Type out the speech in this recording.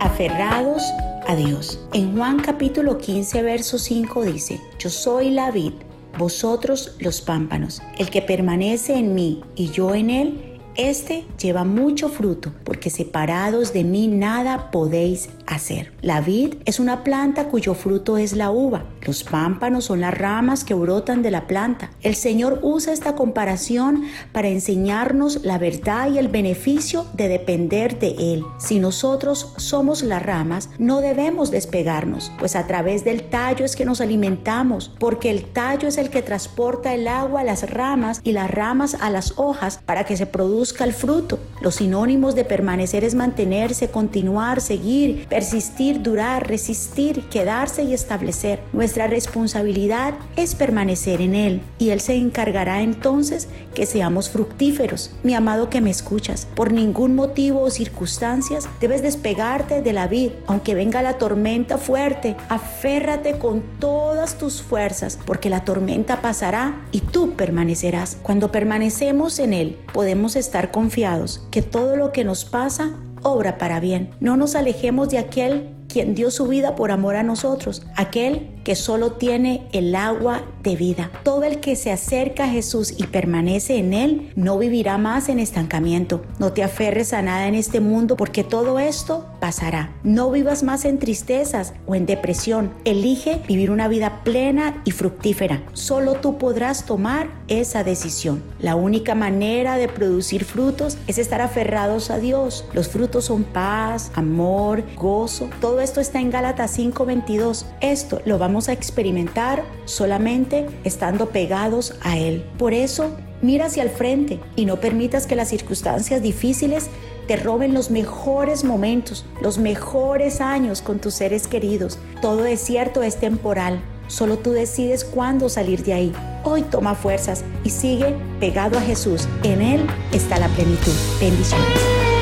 aferrados a Dios. En Juan capítulo 15, verso 5 dice, yo soy la vid, vosotros los pámpanos. El que permanece en mí y yo en él, este lleva mucho fruto, porque separados de mí nada podéis hacer. La vid es una planta cuyo fruto es la uva. Los pámpanos son las ramas que brotan de la planta. El Señor usa esta comparación para enseñarnos la verdad y el beneficio de depender de Él. Si nosotros somos las ramas, no debemos despegarnos, pues a través del tallo es que nos alimentamos, porque el tallo es el que transporta el agua a las ramas y las ramas a las hojas para que se produzca el fruto. Los sinónimos de permanecer es mantenerse, continuar, seguir, persistir, durar, resistir, quedarse y establecer. Nuestra responsabilidad es permanecer en Él y Él se encargará entonces que seamos fructíferos. Mi amado que me escuchas, por ningún motivo o circunstancias debes despegarte de la vid, aunque venga la tormenta fuerte. Aférrate con todas tus fuerzas, porque la tormenta pasará y tú permanecerás. Cuando permanecemos en Él, podemos estar confiados que todo lo que nos pasa obra para bien. No nos alejemos de aquel quien dio su vida por amor a nosotros, aquel que solo tiene el agua de vida. Todo el que se acerca a Jesús y permanece en Él no vivirá más en estancamiento. No te aferres a nada en este mundo porque todo esto pasará. No vivas más en tristezas o en depresión. Elige vivir una vida plena y fructífera. Solo tú podrás tomar esa decisión. La única manera de producir frutos es estar aferrados a Dios. Los frutos son paz, amor, gozo. Todo esto está en Gálatas 5:22. Esto lo a experimentar solamente estando pegados a Él. Por eso, mira hacia el frente y no permitas que las circunstancias difíciles te roben los mejores momentos, los mejores años con tus seres queridos. Todo desierto es temporal. Solo tú decides cuándo salir de ahí. Hoy toma fuerzas y sigue pegado a Jesús. En Él está la plenitud. Bendiciones.